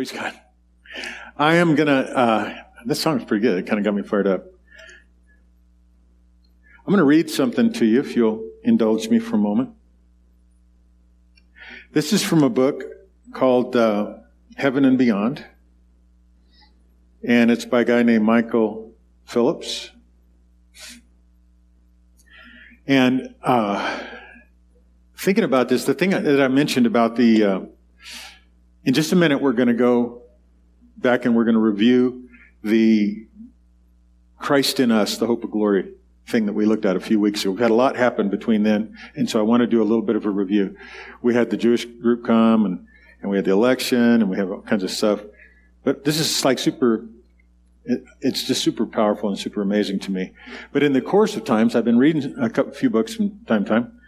Praise God. I am going to, uh, this song is pretty good. It kind of got me fired up. I'm going to read something to you if you'll indulge me for a moment. This is from a book called uh, Heaven and Beyond, and it's by a guy named Michael Phillips. And uh, thinking about this, the thing that I mentioned about the, uh, in just a minute, we're going to go back and we're going to review the Christ in us, the hope of glory thing that we looked at a few weeks ago. We've had a lot happen between then, and so I want to do a little bit of a review. We had the Jewish group come, and, and we had the election, and we have all kinds of stuff. But this is like super, it, it's just super powerful and super amazing to me. But in the course of times, I've been reading a couple, few books from time to time,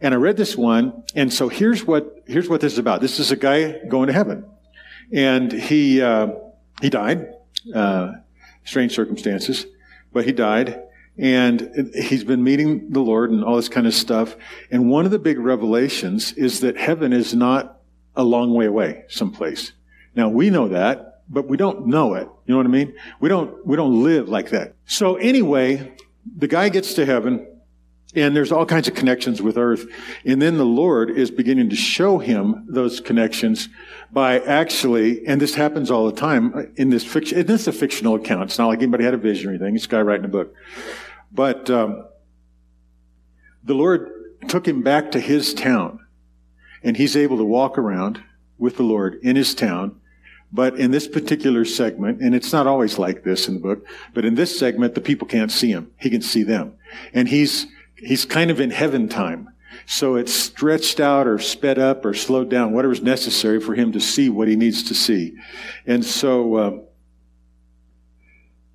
and I read this one, and so here's what, here's what this is about. This is a guy going to heaven. And he, uh, he died, uh, strange circumstances, but he died and he's been meeting the Lord and all this kind of stuff. And one of the big revelations is that heaven is not a long way away someplace. Now we know that, but we don't know it. You know what I mean? We don't, we don't live like that. So anyway, the guy gets to heaven and there's all kinds of connections with earth. And then the Lord is beginning to show him those connections by actually, and this happens all the time in this fiction, this is a fictional account. It's not like anybody had a vision or anything. It's a guy writing a book. But um, the Lord took him back to his town, and he's able to walk around with the Lord in his town. But in this particular segment, and it's not always like this in the book, but in this segment, the people can't see him. He can see them. And he's, he's kind of in heaven time. So it's stretched out or sped up or slowed down, whatever's necessary for him to see what he needs to see. And so, uh,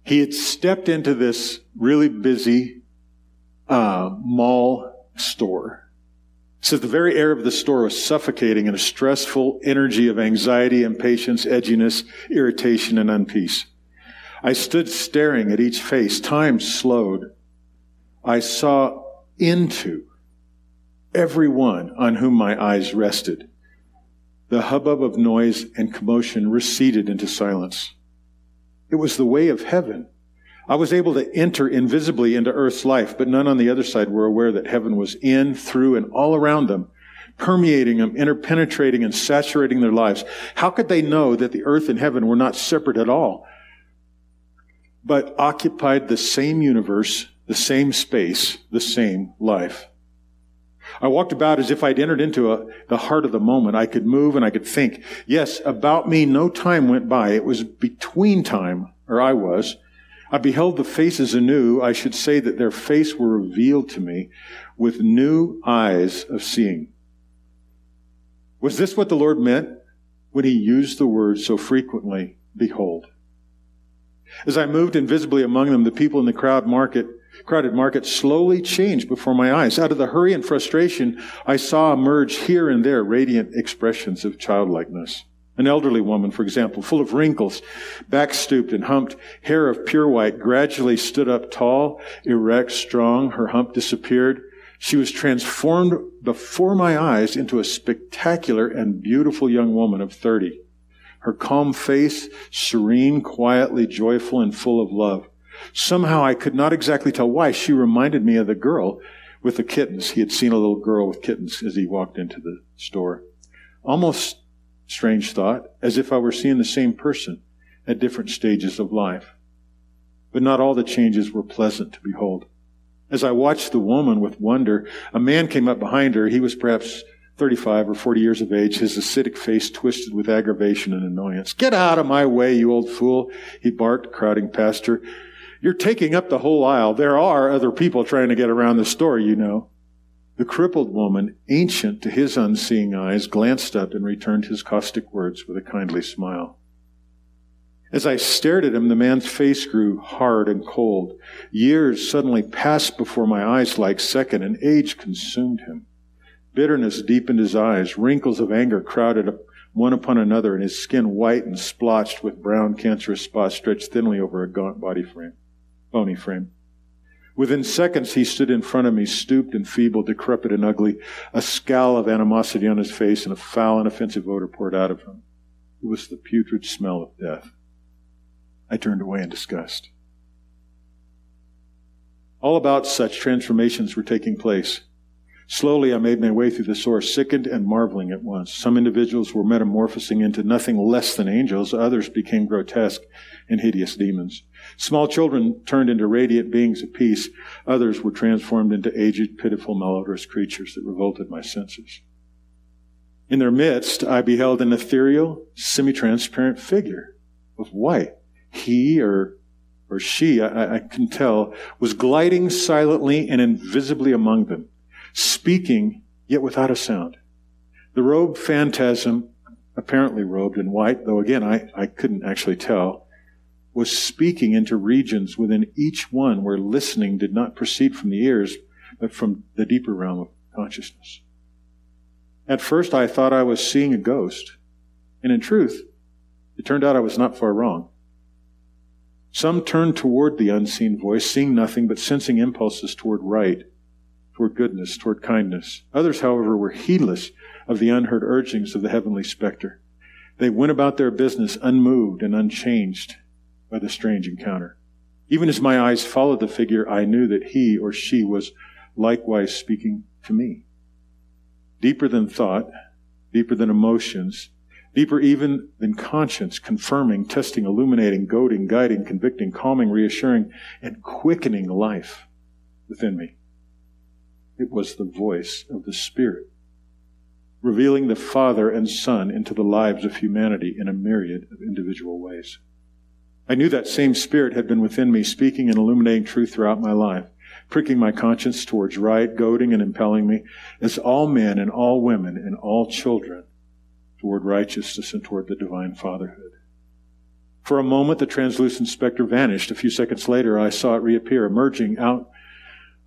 he had stepped into this really busy uh, mall store. So the very air of the store was suffocating in a stressful energy of anxiety, impatience, edginess, irritation, and unpeace. I stood staring at each face. Time slowed. I saw into every one on whom my eyes rested. The hubbub of noise and commotion receded into silence. It was the way of heaven. I was able to enter invisibly into earth's life, but none on the other side were aware that heaven was in, through, and all around them, permeating them, interpenetrating, and saturating their lives. How could they know that the earth and heaven were not separate at all, but occupied the same universe, the same space, the same life? I walked about as if I'd entered into a, the heart of the moment. I could move and I could think. Yes, about me, no time went by. It was between time, or I was. I beheld the faces anew. I should say that their face were revealed to me with new eyes of seeing. Was this what the Lord meant when he used the word so frequently, behold? As I moved invisibly among them, the people in the crowd market crowded market slowly changed before my eyes. Out of the hurry and frustration, I saw emerge here and there radiant expressions of childlikeness. An elderly woman, for example, full of wrinkles, back stooped and humped, hair of pure white, gradually stood up tall, erect, strong. Her hump disappeared. She was transformed before my eyes into a spectacular and beautiful young woman of 30. Her calm face, serene, quietly joyful, and full of love. Somehow I could not exactly tell why. She reminded me of the girl with the kittens. He had seen a little girl with kittens as he walked into the store. Almost strange thought, as if I were seeing the same person at different stages of life. But not all the changes were pleasant to behold. As I watched the woman with wonder, a man came up behind her. He was perhaps 35 or 40 years of age, his acidic face twisted with aggravation and annoyance. Get out of my way, you old fool, he barked, crowding past her. You're taking up the whole aisle. There are other people trying to get around the store, you know. The crippled woman, ancient to his unseeing eyes, glanced up and returned his caustic words with a kindly smile. As I stared at him, the man's face grew hard and cold. Years suddenly passed before my eyes like second, and age consumed him. Bitterness deepened his eyes. Wrinkles of anger crowded up one upon another, and his skin white and splotched with brown cancerous spots stretched thinly over a gaunt body frame bony frame. Within seconds, he stood in front of me, stooped and feeble, decrepit and ugly, a scowl of animosity on his face, and a foul and offensive odor poured out of him. It was the putrid smell of death. I turned away in disgust. All about such transformations were taking place. Slowly, I made my way through the source, sickened and marveling at once. Some individuals were metamorphosing into nothing less than angels. Others became grotesque and hideous demons. Small children turned into radiant beings of peace. Others were transformed into aged, pitiful, malodorous creatures that revolted my senses. In their midst, I beheld an ethereal, semi-transparent figure of white. He or or she, I, I can tell, was gliding silently and invisibly among them, speaking yet without a sound. The robed phantasm, apparently robed in white, though again I, I couldn't actually tell, was speaking into regions within each one where listening did not proceed from the ears, but from the deeper realm of consciousness. At first I thought I was seeing a ghost, and in truth, it turned out I was not far wrong. Some turned toward the unseen voice, seeing nothing but sensing impulses toward right, toward goodness, toward kindness. Others, however, were heedless of the unheard urgings of the heavenly specter. They went about their business unmoved and unchanged by the strange encounter. Even as my eyes followed the figure, I knew that he or she was likewise speaking to me. Deeper than thought, deeper than emotions, deeper even than conscience, confirming, testing, illuminating, goading, guiding, convicting, calming, reassuring, and quickening life within me. It was the voice of the Spirit, revealing the Father and Son into the lives of humanity in a myriad of individual ways. I knew that same Spirit had been within me, speaking and illuminating truth throughout my life, pricking my conscience towards right, goading and impelling me, as all men and all women and all children toward righteousness and toward the divine fatherhood. For a moment, the translucent specter vanished. A few seconds later, I saw it reappear, emerging out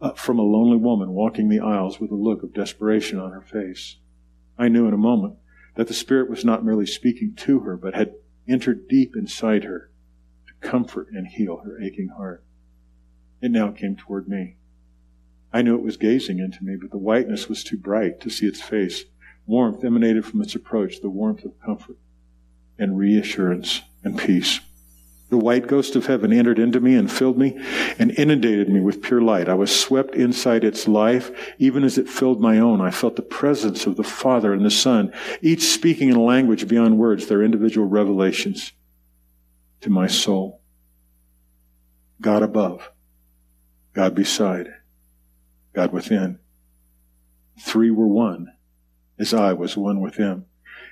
uh, from a lonely woman walking the aisles with a look of desperation on her face. I knew in a moment that the Spirit was not merely speaking to her, but had entered deep inside her comfort and heal her aching heart. It now came toward me. I knew it was gazing into me, but the whiteness was too bright to see its face. Warmth emanated from its approach, the warmth of comfort and reassurance and peace. The white ghost of heaven entered into me and filled me and inundated me with pure light. I was swept inside its life, even as it filled my own. I felt the presence of the Father and the Son, each speaking in a language beyond words, their individual revelations to my soul. God above, God beside, God within. Three were one as I was one with him.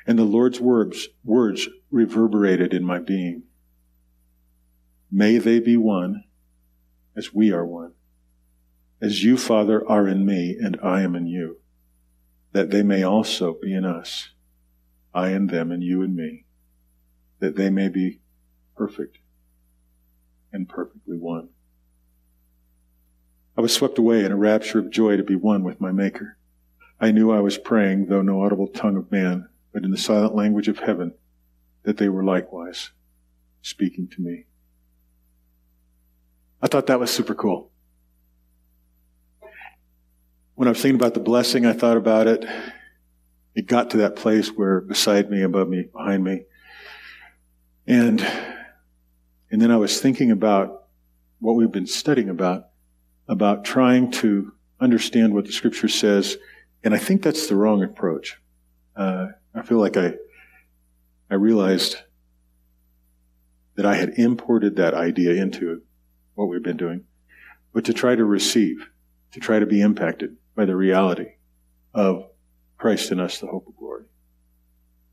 And the Lord's words, words reverberated in my being. May they be one as we are one. As you, Father, are in me and I am in you, that they may also be in us, I in them and you in me, that they may be perfect and perfectly one. I was swept away in a rapture of joy to be one with my Maker. I knew I was praying, though no audible tongue of man, but in the silent language of heaven, that they were likewise speaking to me. I thought that was super cool. When I was thinking about the blessing, I thought about it. It got to that place where beside me, above me, behind me. And, and then I was thinking about what we've been studying about, about trying to understand what the scripture says and I think that's the wrong approach. Uh, I feel like I, I realized that I had imported that idea into what we've been doing, but to try to receive, to try to be impacted by the reality of Christ in us, the hope of glory.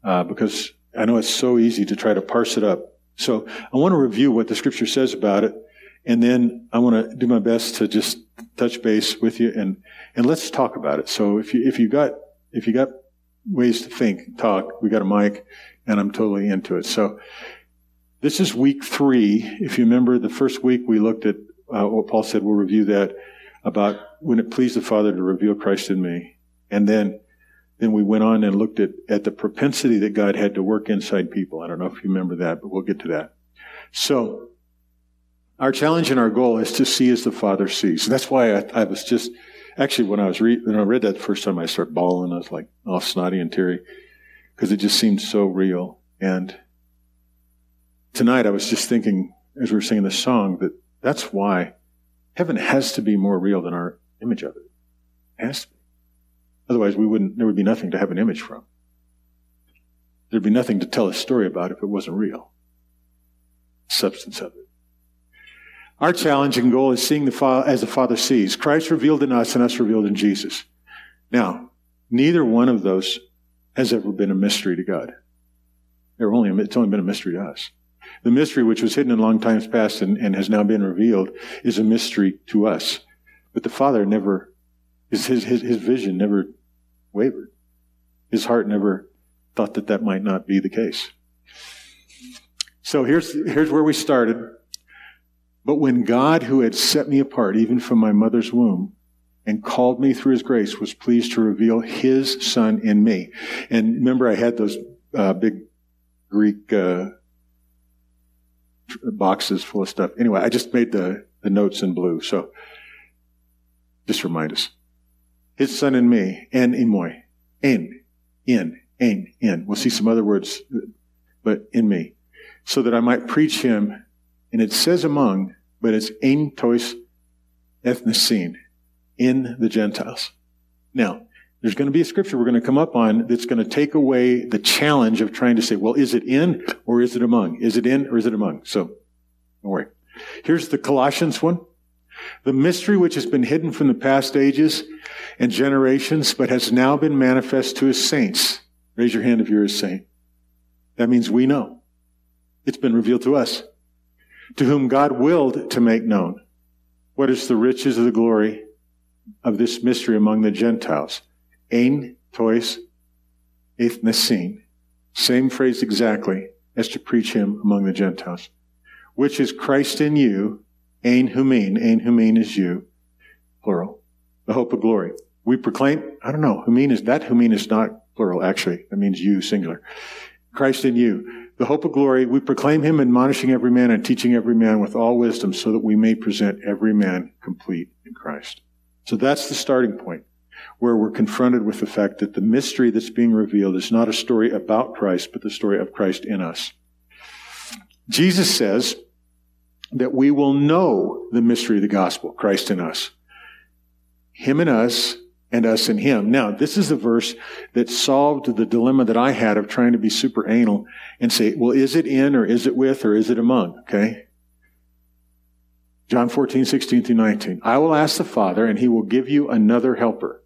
Uh, because I know it's so easy to try to parse it up. So I want to review what the scripture says about it, and then I want to do my best to just touch base with you and, and let's talk about it. So if you, if you got, if you got ways to think, talk, we got a mic and I'm totally into it. So this is week three. If you remember the first week we looked at uh, what Paul said, we'll review that about when it pleased the Father to reveal Christ in me. And then, then we went on and looked at, at the propensity that God had to work inside people. I don't know if you remember that, but we'll get to that. So, our challenge and our goal is to see as the Father sees. That's why I, I was just, actually, when I was re- when I read that the first time, I started bawling. I was like all snotty and teary because it just seemed so real. And tonight I was just thinking, as we were singing this song, that that's why heaven has to be more real than our image of it. It has to be. Otherwise, we wouldn't, there would be nothing to have an image from. There'd be nothing to tell a story about if it wasn't real. Substance of it. Our challenge and goal is seeing the Father as the Father sees. Christ revealed in us and us revealed in Jesus. Now, neither one of those has ever been a mystery to God. They're only, it's only been a mystery to us. The mystery which was hidden in long times past and, and has now been revealed is a mystery to us. But the Father never, his, his, his, his vision never wavered. His heart never thought that that might not be the case. So here's, here's where we started. But when God, who had set me apart even from my mother's womb, and called me through his grace, was pleased to reveal his son in me. And remember, I had those uh, big Greek uh, boxes full of stuff. Anyway, I just made the, the notes in blue. So just remind us. His son in me, en imoy, en, in, en, in. We'll see some other words, but in me. So that I might preach him, and it says among, but it's en tois ethnicene, in the Gentiles. Now, there's going to be a scripture we're going to come up on that's going to take away the challenge of trying to say, well, is it in or is it among? Is it in or is it among? So, don't worry. Here's the Colossians one. The mystery which has been hidden from the past ages and generations, but has now been manifest to his saints. Raise your hand if you're a saint. That means we know. It's been revealed to us. To whom God willed to make known what is the riches of the glory of this mystery among the Gentiles ein tois ethnesin. Same phrase exactly as to preach him among the Gentiles. Which is Christ in you, ein humin. Ein humin is you, plural. The hope of glory. We proclaim, I don't know, humin is, that humin is not plural actually. That means you, singular. Christ in you, the hope of glory. We proclaim him admonishing every man and teaching every man with all wisdom so that we may present every man complete in Christ. So that's the starting point where we're confronted with the fact that the mystery that's being revealed is not a story about Christ, but the story of Christ in us. Jesus says that we will know the mystery of the gospel, Christ in us. Him in us, and us in him. Now, this is the verse that solved the dilemma that I had of trying to be super anal and say, well, is it in or is it with or is it among? Okay. John 14, 16 through 19. I will ask the Father and he will give you another helper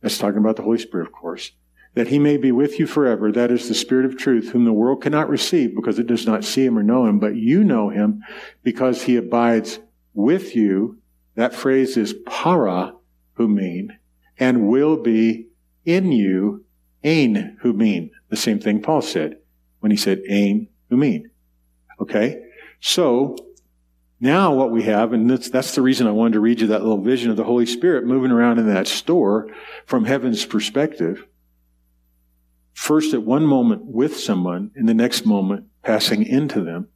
that's talking about the Holy Spirit, of course. That he may be with you forever. That is the Spirit of truth, whom the world cannot receive because it does not see him or know him, but you know him because he abides with you. That phrase is para humin and will be in you ein humin. The same thing Paul said when he said ein humin. Okay? So, now what we have, and that's, that's the reason I wanted to read you that little vision of the Holy Spirit moving around in that store from heaven's perspective. First at one moment with someone, in the next moment passing into them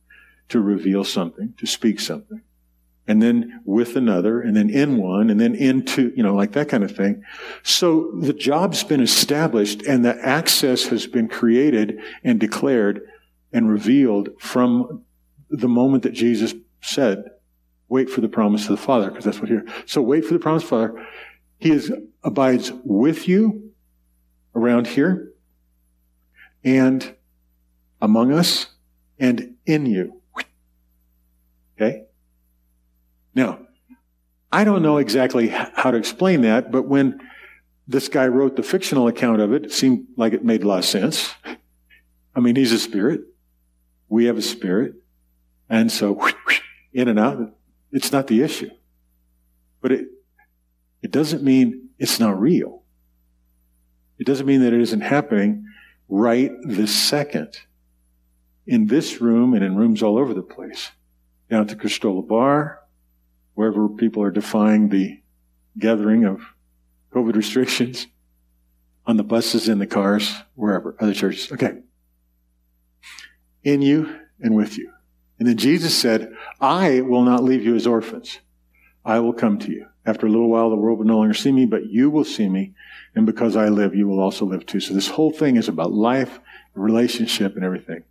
to reveal something, to speak something. And then with another, and then in one, and then into, you know, like that kind of thing. So the job's been established and the access has been created and declared and revealed from the moment that Jesus said, wait for the promise of the Father, because that's what here. So wait for the promise of the Father. He is, abides with you around here and among us and in you. Okay? Now, I don't know exactly how to explain that, but when this guy wrote the fictional account of it, it seemed like it made a lot of sense. I mean, he's a spirit. We have a spirit. And so in and out. It's not the issue. But it, it doesn't mean it's not real. It doesn't mean that it isn't happening right this second. In this room and in rooms all over the place. Down at the Cristola Bar, wherever people are defying the gathering of COVID restrictions, on the buses, in the cars, wherever, other churches. Okay. In you and with you. And then Jesus said, I will not leave you as orphans. I will come to you. After a little while, the world will no longer see me, but you will see me. And because I live, you will also live too. So this whole thing is about life, relationship, and everything.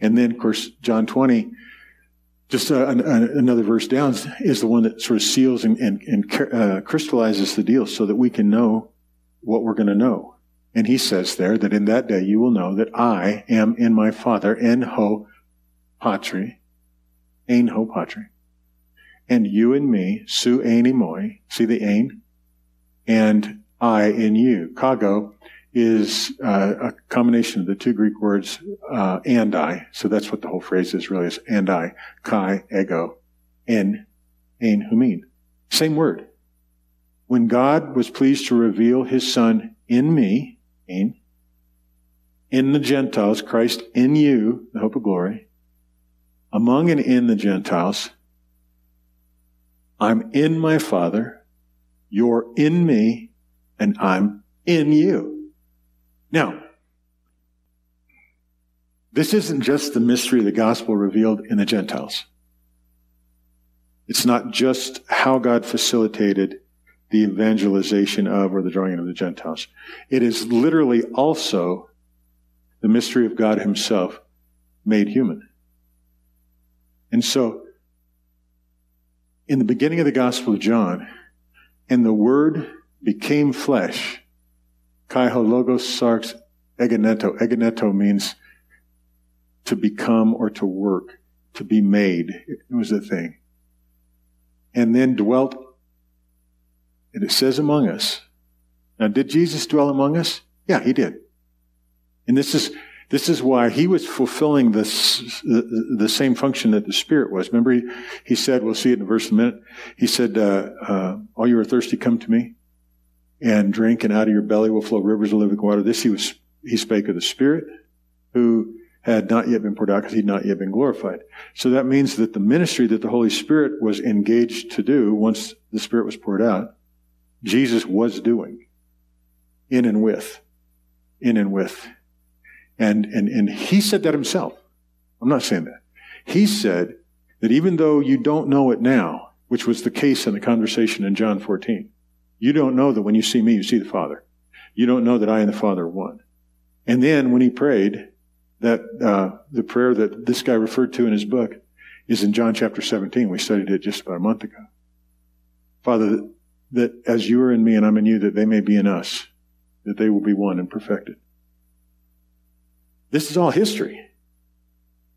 And then, of course, John 20, just uh, an, another verse down, is the one that sort of seals and, and, and uh, crystallizes the deal so that we can know what we're going to know. And he says there that in that day you will know that I am in my Father, en ho patri, en ho patri, and you and me, su ein moi, see the ein, and I in you. Kago is uh, a combination of the two Greek words uh, and I. So that's what the whole phrase is really is and I. Kai, ego, en, ein, humin. Same word. When God was pleased to reveal his son in me, in, in the Gentiles, Christ in you, the hope of glory, among and in the Gentiles, I'm in my Father, you're in me, and I'm in you. Now, this isn't just the mystery of the gospel revealed in the Gentiles. It's not just how God facilitated the evangelization of or the drawing in of the Gentiles. It is literally also the mystery of God Himself made human. And so, in the beginning of the Gospel of John, and the Word became flesh, Kaiho logos sarx egeneto. Egeneto means to become or to work, to be made. It was the thing. And then dwelt and it says among us. Now, did Jesus dwell among us? Yeah, he did. And this is, this is why he was fulfilling this, the, the same function that the Spirit was. Remember, he, he said, we'll see it in a verse in a minute. He said, uh, uh, all you are thirsty, come to me and drink, and out of your belly will flow rivers of living water. This he was, he spake of the Spirit who had not yet been poured out because he'd not yet been glorified. So that means that the ministry that the Holy Spirit was engaged to do once the Spirit was poured out Jesus was doing in and with, in and with. And, and, and he said that himself. I'm not saying that. He said that even though you don't know it now, which was the case in the conversation in John 14, you don't know that when you see me, you see the Father. You don't know that I and the Father are one. And then when he prayed, that uh, the prayer that this guy referred to in his book is in John chapter 17. We studied it just about a month ago. Father, that as you are in me and I'm in you, that they may be in us, that they will be one and perfected. This is all history.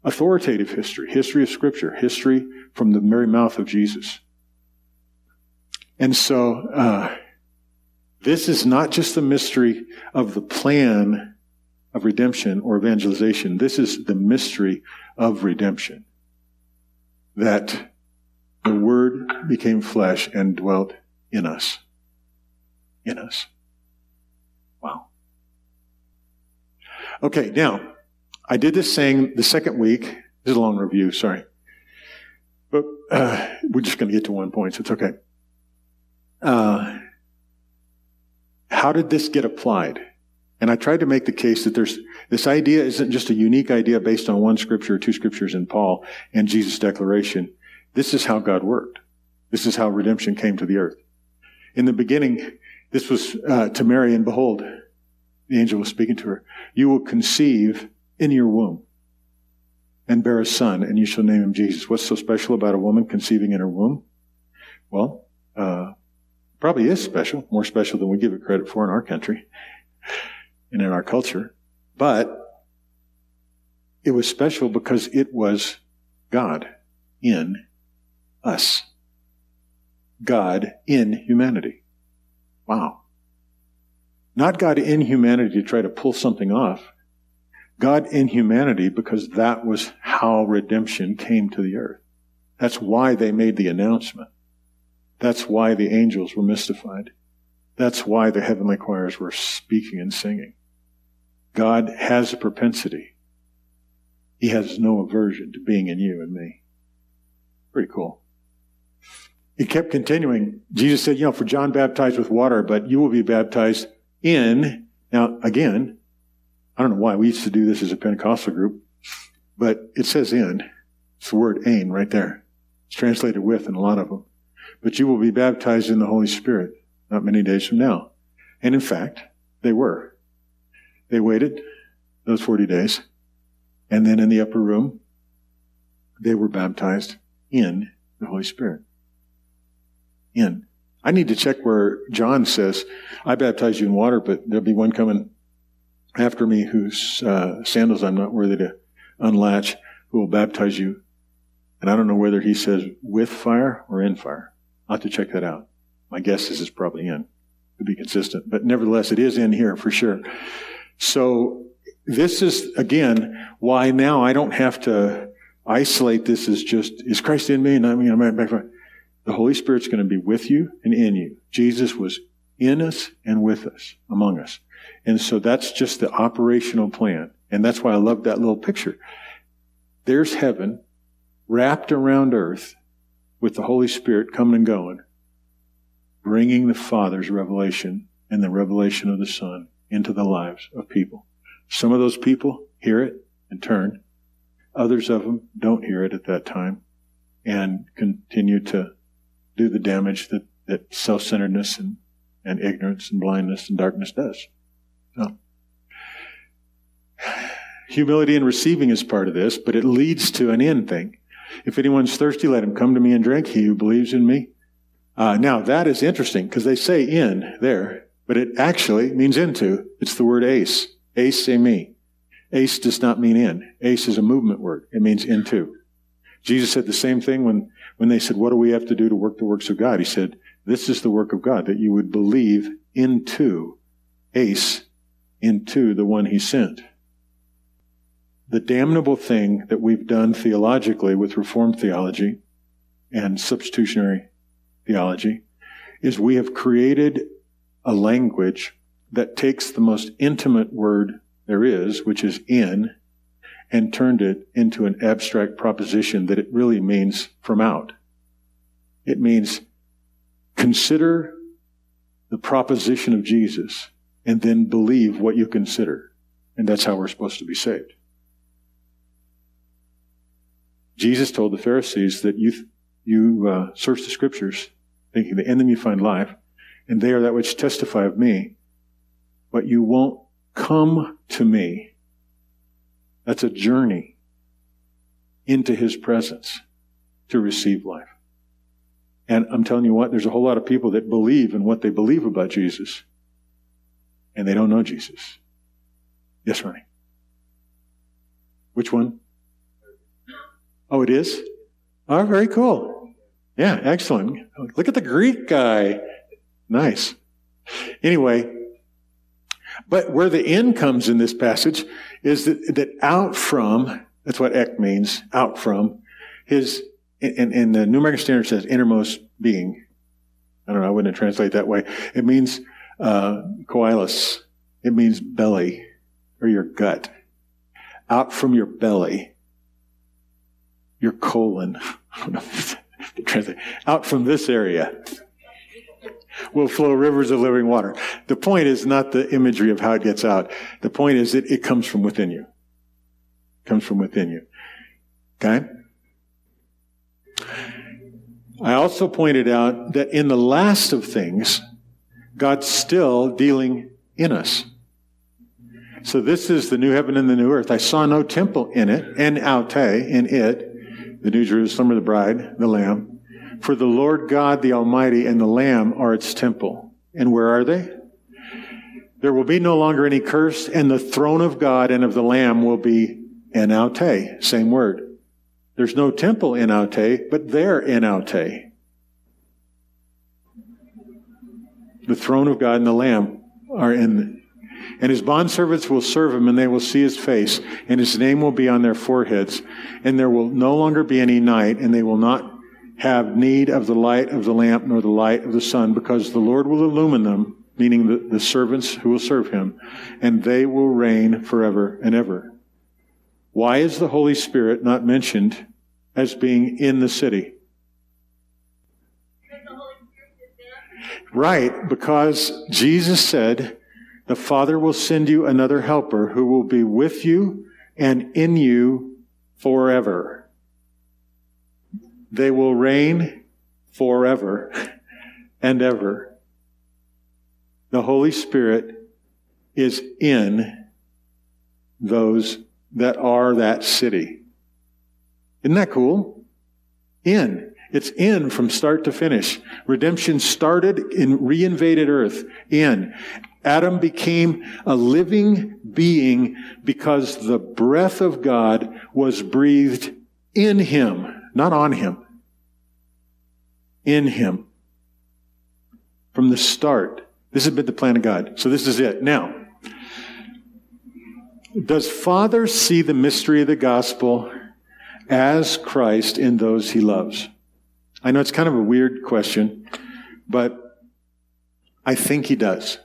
Authoritative history, history of Scripture, history from the very mouth of Jesus. And so, uh, this is not just the mystery of the plan of redemption or evangelization. This is the mystery of redemption. That the Word became flesh and dwelt in us. In us. Wow. Okay, now, I did this saying the second week. This is a long review, sorry. But uh, we're just going to get to one point, so it's okay. Uh, how did this get applied? And I tried to make the case that there's this idea isn't just a unique idea based on one scripture or two scriptures in Paul and Jesus' declaration. This is how God worked. This is how redemption came to the earth. In the beginning, this was uh, to Mary, and behold, the angel was speaking to her. You will conceive in your womb and bear a son, and you shall name him Jesus. What's so special about a woman conceiving in her womb? Well, uh, probably is special, more special than we give it credit for in our country and in our culture. But it was special because it was God in us. God in humanity. Wow. Not God in humanity to try to pull something off. God in humanity because that was how redemption came to the earth. That's why they made the announcement. That's why the angels were mystified. That's why the heavenly choirs were speaking and singing. God has a propensity. He has no aversion to being in you and me. Pretty cool. He kept continuing. Jesus said, you know, for John baptized with water, but you will be baptized in. Now, again, I don't know why we used to do this as a Pentecostal group, but it says in. It's the word ain right there. It's translated with in a lot of them. But you will be baptized in the Holy Spirit not many days from now. And in fact, they were. They waited those 40 days. And then in the upper room, they were baptized in the Holy Spirit. In. I need to check where John says, I baptize you in water, but there'll be one coming after me whose uh, sandals I'm not worthy to unlatch, who will baptize you. And I don't know whether he says with fire or in fire. I'll have to check that out. My guess is it's probably in to be consistent, but nevertheless, it is in here for sure. So this is again why now I don't have to isolate this as just is Christ in me and I mean I'm back. The Holy Spirit's going to be with you and in you. Jesus was in us and with us, among us. And so that's just the operational plan. And that's why I love that little picture. There's heaven wrapped around earth with the Holy Spirit coming and going, bringing the Father's revelation and the revelation of the Son into the lives of people. Some of those people hear it and turn. Others of them don't hear it at that time and continue to do the damage that, that self-centeredness and, and ignorance and blindness and darkness does. So, humility and receiving is part of this, but it leads to an end thing. If anyone's thirsty, let him come to me and drink. He who believes in me. Uh, now that is interesting because they say in there, but it actually means into. It's the word ace. Ace say me. Ace does not mean in. Ace is a movement word. It means into. Jesus said the same thing when, when they said, what do we have to do to work the works of God? He said, this is the work of God, that you would believe into ace, into the one he sent the damnable thing that we've done theologically with Reformed theology and substitutionary theology is we have created a language that takes the most intimate word there is, which is in, and turned it into an abstract proposition that it really means from out. It means consider the proposition of Jesus and then believe what you consider. And that's how we're supposed to be saved. Jesus told the Pharisees that you, you uh, search the scriptures, thinking that in them you find life, and they are that which testify of me, but you won't come to me. That's a journey into his presence to receive life. And I'm telling you what, there's a whole lot of people that believe in what they believe about Jesus, and they don't know Jesus. Yes, Ronnie. Which one? Oh, it is? Oh, very cool. Yeah, excellent. Look at the Greek guy. Nice. Anyway, but where the end comes in this passage is that, that out from, that's what ek means, out from, his, in, in the New American Standard says innermost being. I don't know, I wouldn't translate that way. It means, uh, koilos. It means belly or your gut. Out from your belly your colon, out from this area will flow rivers of living water. The point is not the imagery of how it gets out. The point is that it comes from within you. It comes from within you. Okay? I also pointed out that in the last of things, God's still dealing in us. So this is the new heaven and the new earth. I saw no temple in it, en aute, in it, the New Jerusalem or the bride, the Lamb. For the Lord God, the Almighty, and the Lamb are its temple. And where are they? There will be no longer any curse, and the throne of God and of the Lamb will be en aute, same word. There's no temple in aute, but they're en aute. The throne of God and the Lamb are in and his bondservants will serve him, and they will see his face, and his name will be on their foreheads. And there will no longer be any night, and they will not have need of the light of the lamp nor the light of the sun, because the Lord will illumine them, meaning the, the servants who will serve him, and they will reign forever and ever. Why is the Holy Spirit not mentioned as being in the city? Right, because Jesus said, the Father will send you another helper who will be with you and in you forever. They will reign forever and ever. The Holy Spirit is in those that are that city. Isn't that cool? In. It's in from start to finish. Redemption started in reinvaded earth. In. Adam became a living being because the breath of God was breathed in him, not on him. In him. From the start. This has been the plan of God. So this is it. Now, does Father see the mystery of the gospel as Christ in those he loves? I know it's kind of a weird question, but I think he does.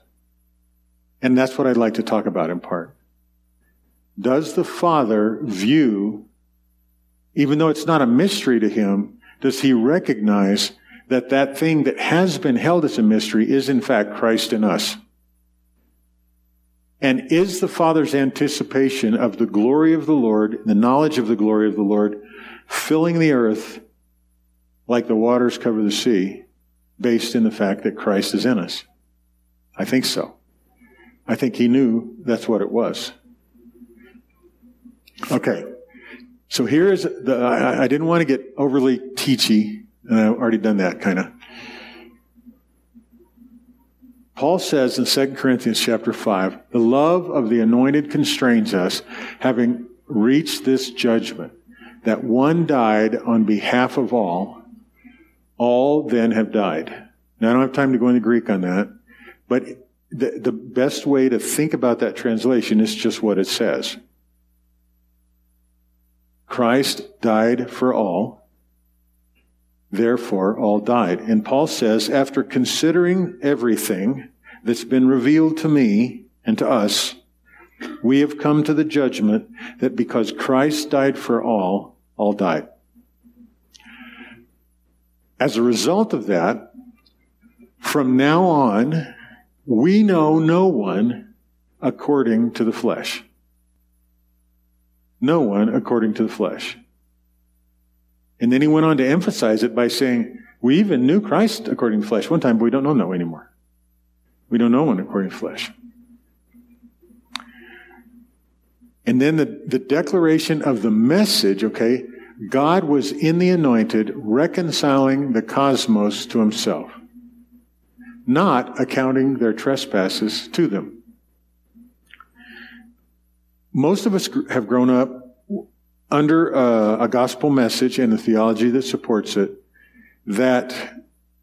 And that's what I'd like to talk about in part. Does the Father view, even though it's not a mystery to him, does he recognize that that thing that has been held as a mystery is in fact Christ in us? And is the Father's anticipation of the glory of the Lord, the knowledge of the glory of the Lord, filling the earth like the waters cover the sea, based in the fact that Christ is in us? I think so. I think he knew that's what it was. Okay. So here is the, I, I didn't want to get overly teachy, and I've already done that kind of. Paul says in 2 Corinthians chapter 5, the love of the anointed constrains us, having reached this judgment, that one died on behalf of all, all then have died. Now I don't have time to go into Greek on that, but the, the best way to think about that translation is just what it says. Christ died for all, Therefore, all died. And Paul says, after considering everything that's been revealed to me and to us, we have come to the judgment that because Christ died for all, all died. As a result of that, from now on, we know no one according to the flesh. No one according to the flesh. And then he went on to emphasize it by saying, We even knew Christ according to flesh one time, but we don't know no anymore. We don't know one according to flesh. And then the, the declaration of the message, okay, God was in the anointed reconciling the cosmos to himself, not accounting their trespasses to them. Most of us have grown up under a, a gospel message and a theology that supports it that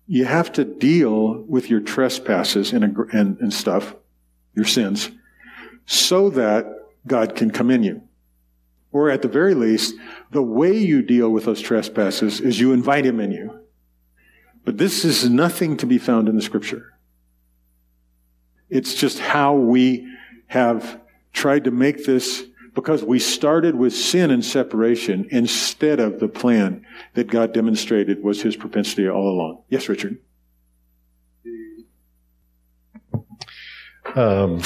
you have to deal with your trespasses and, and, and stuff, your sins, so that God can come in you. Or at the very least, the way you deal with those trespasses is you invite Him in you. But this is nothing to be found in the Scripture. It's just how we have tried to make this because we started with sin and separation instead of the plan that God demonstrated was his propensity all along. Yes, Richard. Um,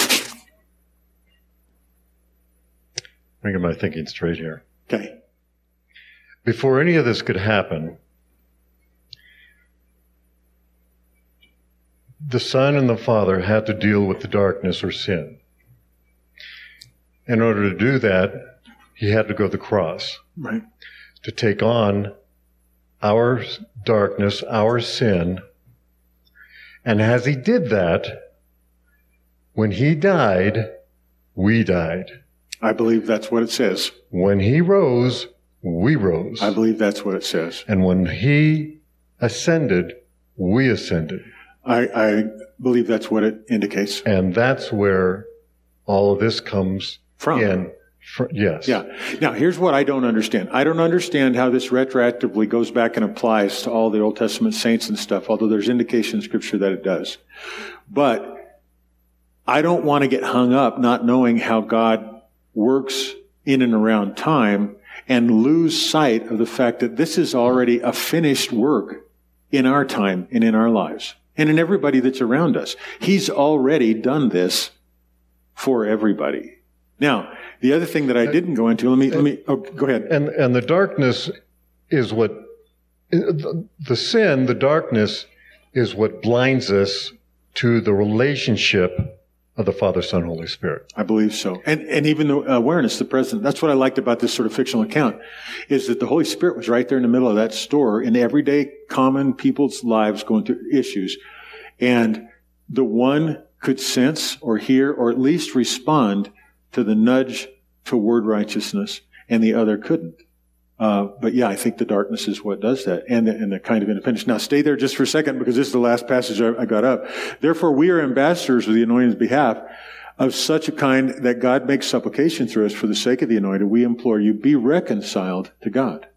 I get my thinking straight here. Okay. Before any of this could happen, the Son and the Father had to deal with the darkness or sin. In order to do that, he had to go to the cross. Right. To take on our darkness, our sin. And as he did that, when he died, we died. I believe that's what it says. When he rose, we rose. I believe that's what it says. And when he ascended, we ascended. I, I believe that's what it indicates. And that's where all of this comes from. In, for, yes. Yeah. Now, here's what I don't understand. I don't understand how this retroactively goes back and applies to all the Old Testament saints and stuff, although there's indication in Scripture that it does. But I don't want to get hung up not knowing how God works in and around time and lose sight of the fact that this is already a finished work in our time and in our lives and in everybody that's around us. He's already done this for everybody. Now, the other thing that I uh, didn't go into, let me, let me, oh, go ahead. And, and the darkness is what, uh, the sin, the darkness is what blinds us to the relationship of the Father, Son, Holy Spirit. I believe so. And, and even the awareness, the present, that's what I liked about this sort of fictional account, is that the Holy Spirit was right there in the middle of that store in everyday common people's lives going through issues. And the one could sense or hear or at least respond to the nudge toward righteousness and the other couldn't. Uh, but yeah, I think the darkness is what does that, and the, and the kind of independence. Now, stay there just for a second because this is the last passage I, I got up. Therefore, we are ambassadors of the anointed's behalf of such a kind that God makes supplication through us for the sake of the anointed. We implore you, be reconciled to God.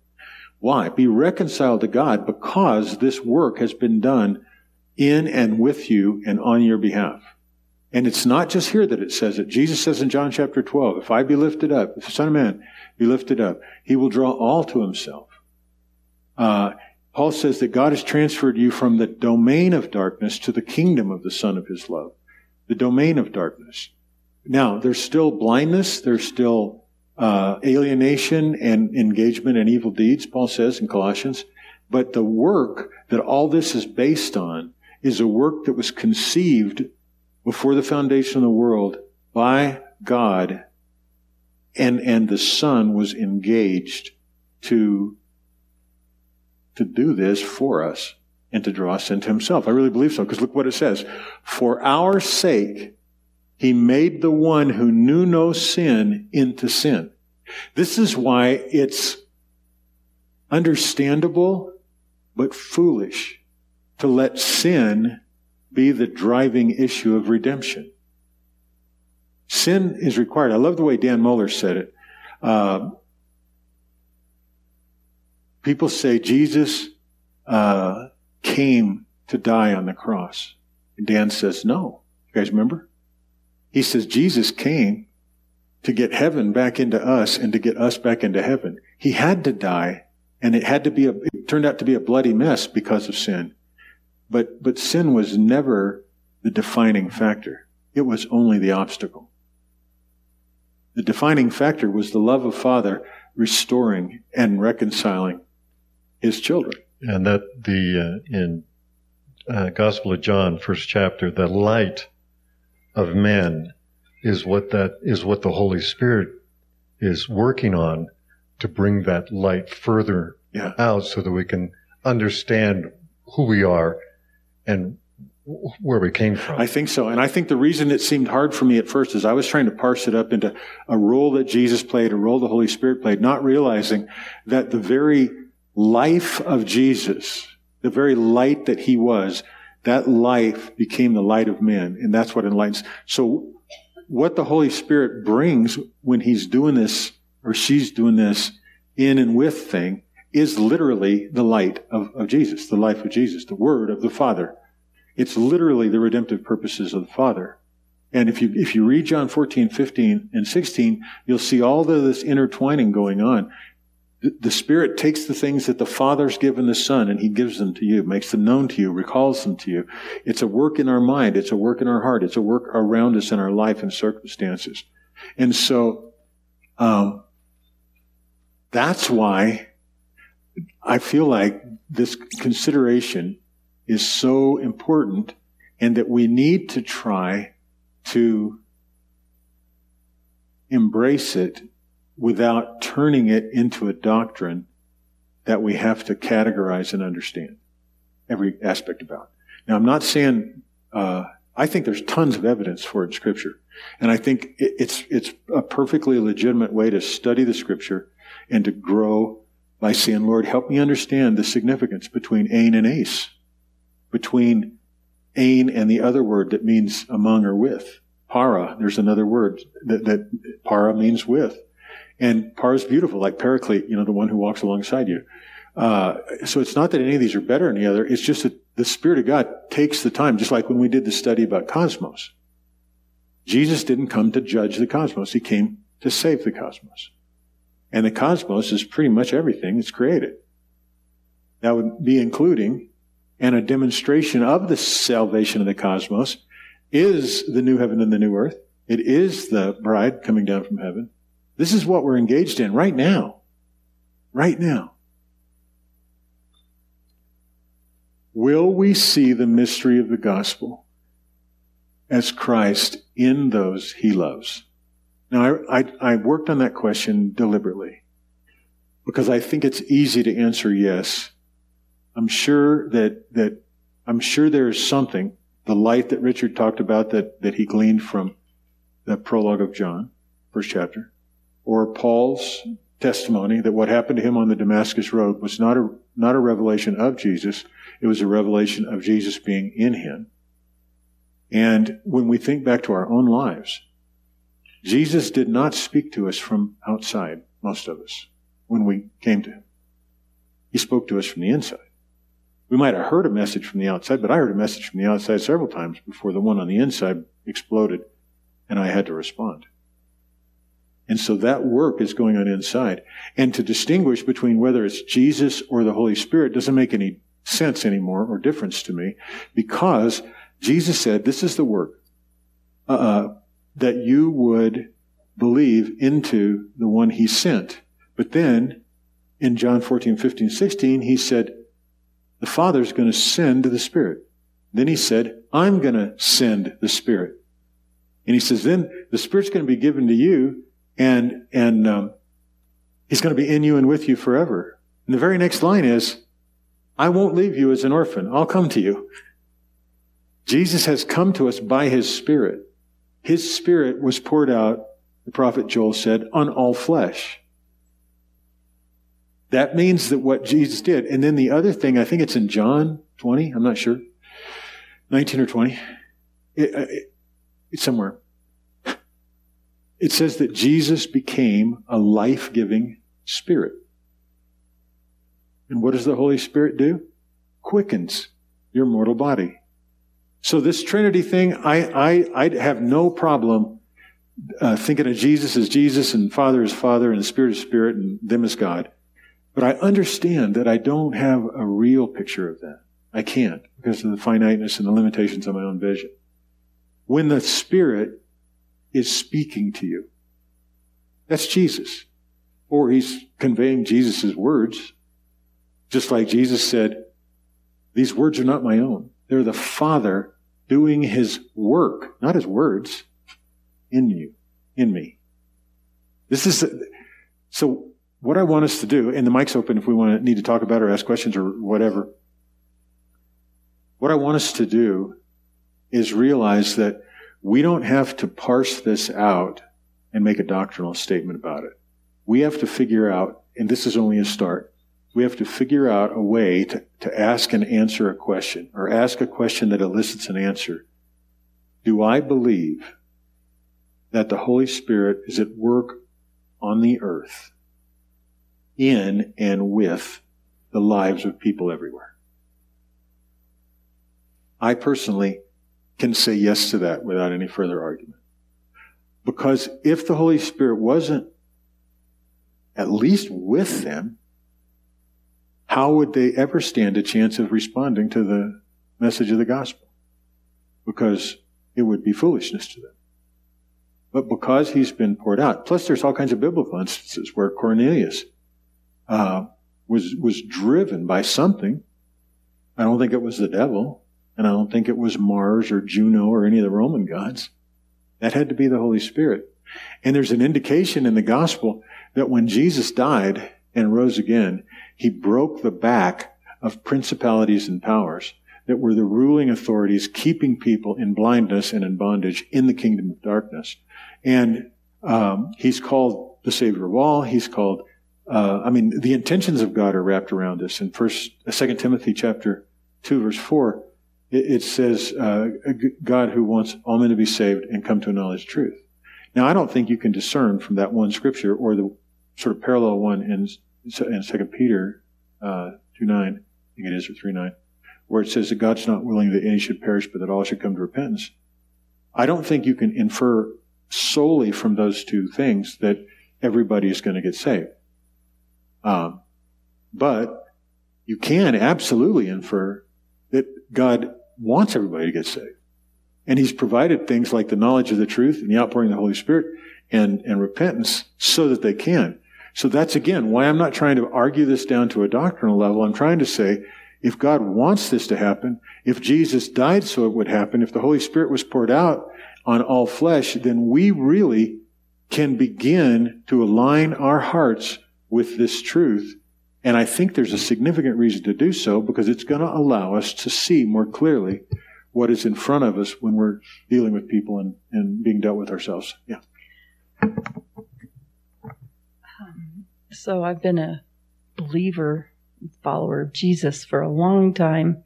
Why? Be reconciled to God because this work has been done in and with you and on your behalf. And it's not just here that it says it. Jesus says in John chapter 12, if I be lifted up, if the Son of Man be lifted up, he will draw all to himself. Uh, Paul says that God has transferred you from the domain of darkness to the kingdom of the Son of his love. The domain of darkness. Now, there's still blindness, there's still uh, alienation and engagement in evil deeds, Paul says in Colossians. But the work that all this is based on is a work that was conceived before the foundation of the world by God, and, and the Son was engaged to, to do this for us and to draw us into Himself. I really believe so, because look what it says. For our sake, He made the one who knew no sin into sin. This is why it's understandable, but foolish to let sin be the driving issue of redemption. Sin is required. I love the way Dan Mohler said it. Uh, people say Jesus uh, came to die on the cross. And Dan says, no. You guys remember? He says Jesus came to get heaven back into us and to get us back into heaven. He had to die, and it had to be a, it turned out to be a bloody mess because of sin. But, but sin was never the defining factor. It was only the obstacle. The defining factor was the love of Father restoring and reconciling his children. And that the, uh, in uh, Gospel of John, first chapter, the light of men is what that, is what the Holy Spirit is working on to bring that light further yeah. out so that we can understand who we are and where we came from. I think so. And I think the reason it seemed hard for me at first is I was trying to parse it up into a role that Jesus played, a role the Holy Spirit played, not realizing that the very life of Jesus, the very light that he was, that life became the light of men. And that's what enlightens. So what the Holy Spirit brings when he's doing this or she's doing this in and with thing is literally the light of, of Jesus, the life of Jesus, the Word of the Father. It's literally the redemptive purposes of the Father. And if you, if you read John 14, 15, and 16, you'll see all of this intertwining going on. The, the Spirit takes the things that the Father's given the Son and He gives them to you, makes them known to you, recalls them to you. It's a work in our mind. It's a work in our heart. It's a work around us in our life and circumstances. And so, um, that's why I feel like this consideration is so important and that we need to try to embrace it without turning it into a doctrine that we have to categorize and understand every aspect about. Now, I'm not saying, uh, I think there's tons of evidence for it in Scripture. And I think it's, it's a perfectly legitimate way to study the Scripture and to grow by saying, Lord, help me understand the significance between ain and ace, between ain and the other word that means among or with. Para, there's another word that, that para means with. And para is beautiful, like paraclete, you know, the one who walks alongside you. Uh, so it's not that any of these are better than the other. It's just that the Spirit of God takes the time, just like when we did the study about cosmos. Jesus didn't come to judge the cosmos. He came to save the cosmos. And the cosmos is pretty much everything that's created. That would be including, and a demonstration of the salvation of the cosmos is the new heaven and the new earth. It is the bride coming down from heaven. This is what we're engaged in right now. Right now. Will we see the mystery of the gospel? as Christ in those he loves? Now, I, I, I worked on that question deliberately because I think it's easy to answer yes. I'm sure that, that, I'm sure there's something, the light that Richard talked about that, that he gleaned from the prologue of John, first chapter, or Paul's testimony that what happened to him on the Damascus Road was not a, not a revelation of Jesus, it was a revelation of Jesus being in him. And when we think back to our own lives, Jesus did not speak to us from outside, most of us when we came to him. He spoke to us from the inside. We might have heard a message from the outside, but I heard a message from the outside several times before the one on the inside exploded and I had to respond. And so that work is going on inside. And to distinguish between whether it's Jesus or the Holy Spirit doesn't make any sense anymore or difference to me because Jesus said, this is the work, uh, uh that you would believe into the one he sent. But then in John 14, 15, 16, he said, the Father's going to send the Spirit. Then he said, I'm going to send the Spirit. And he says, then the Spirit's going to be given to you and, and, um, he's going to be in you and with you forever. And the very next line is, I won't leave you as an orphan. I'll come to you. Jesus has come to us by his Spirit. His Spirit was poured out, the prophet Joel said, on all flesh. That means that what Jesus did. And then the other thing, I think it's in John 20, I'm not sure, 19 or 20. It, uh, it, it's somewhere. It says that Jesus became a life giving spirit. And what does the Holy Spirit do? Quickens your mortal body. So this Trinity thing, I, I, I have no problem uh, thinking of Jesus as Jesus and Father as Father and Spirit as Spirit and them as God. But I understand that I don't have a real picture of that. I can't because of the finiteness and the limitations of my own vision. When the Spirit is speaking to you, that's Jesus. Or he's conveying Jesus' words. Just like Jesus said, these words are not my own. They're the Father doing his work, not his words, in you, in me. This is, so what I want us to do, and the mic's open if we want to need to talk about or ask questions or whatever. What I want us to do is realize that we don't have to parse this out and make a doctrinal statement about it. We have to figure out, and this is only a start, we have to figure out a way to, to ask and answer a question, or ask a question that elicits an answer. Do I believe that the Holy Spirit is at work on the earth in and with the lives of people everywhere. I personally can say yes to that without any further argument. Because if the Holy Spirit wasn't at least with them, how would they ever stand a chance of responding to the message of the gospel? Because it would be foolishness to them. But because he's been poured out, plus there's all kinds of biblical instances where Cornelius uh, was was driven by something. I don't think it was the devil, and I don't think it was Mars or Juno or any of the Roman gods. That had to be the Holy Spirit. And there's an indication in the gospel that when Jesus died and rose again, he broke the back of principalities and powers that were the ruling authorities keeping people in blindness and in bondage in the kingdom of darkness. And um, he's called the Savior of all. He's called uh, I mean, the intentions of God are wrapped around us. In First, uh, Second Timothy chapter two, verse four, it, it says, uh, "God who wants all men to be saved and come to a knowledge of truth." Now, I don't think you can discern from that one scripture or the sort of parallel one in in Second Peter uh, two nine, I think it is or three nine, where it says that God's not willing that any should perish, but that all should come to repentance. I don't think you can infer solely from those two things that everybody is going to get saved. Um, but you can absolutely infer that God wants everybody to get saved. And He's provided things like the knowledge of the truth and the outpouring of the Holy Spirit and, and repentance so that they can. So that's again why I'm not trying to argue this down to a doctrinal level. I'm trying to say if God wants this to happen, if Jesus died so it would happen, if the Holy Spirit was poured out on all flesh, then we really can begin to align our hearts with this truth. And I think there's a significant reason to do so because it's going to allow us to see more clearly what is in front of us when we're dealing with people and, and being dealt with ourselves. Yeah. So I've been a believer, follower of Jesus for a long time,